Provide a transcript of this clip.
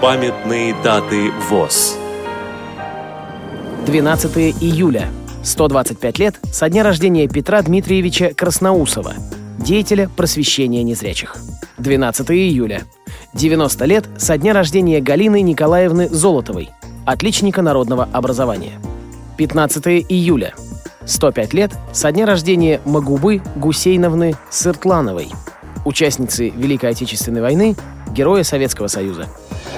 Памятные даты ВОЗ. 12 июля. 125 лет со дня рождения Петра Дмитриевича Красноусова, деятеля просвещения незрячих. 12 июля. 90 лет со дня рождения Галины Николаевны Золотовой, отличника народного образования. 15 июля. 105 лет со дня рождения Магубы Гусейновны Сыртлановой, участницы Великой Отечественной войны, героя Советского Союза.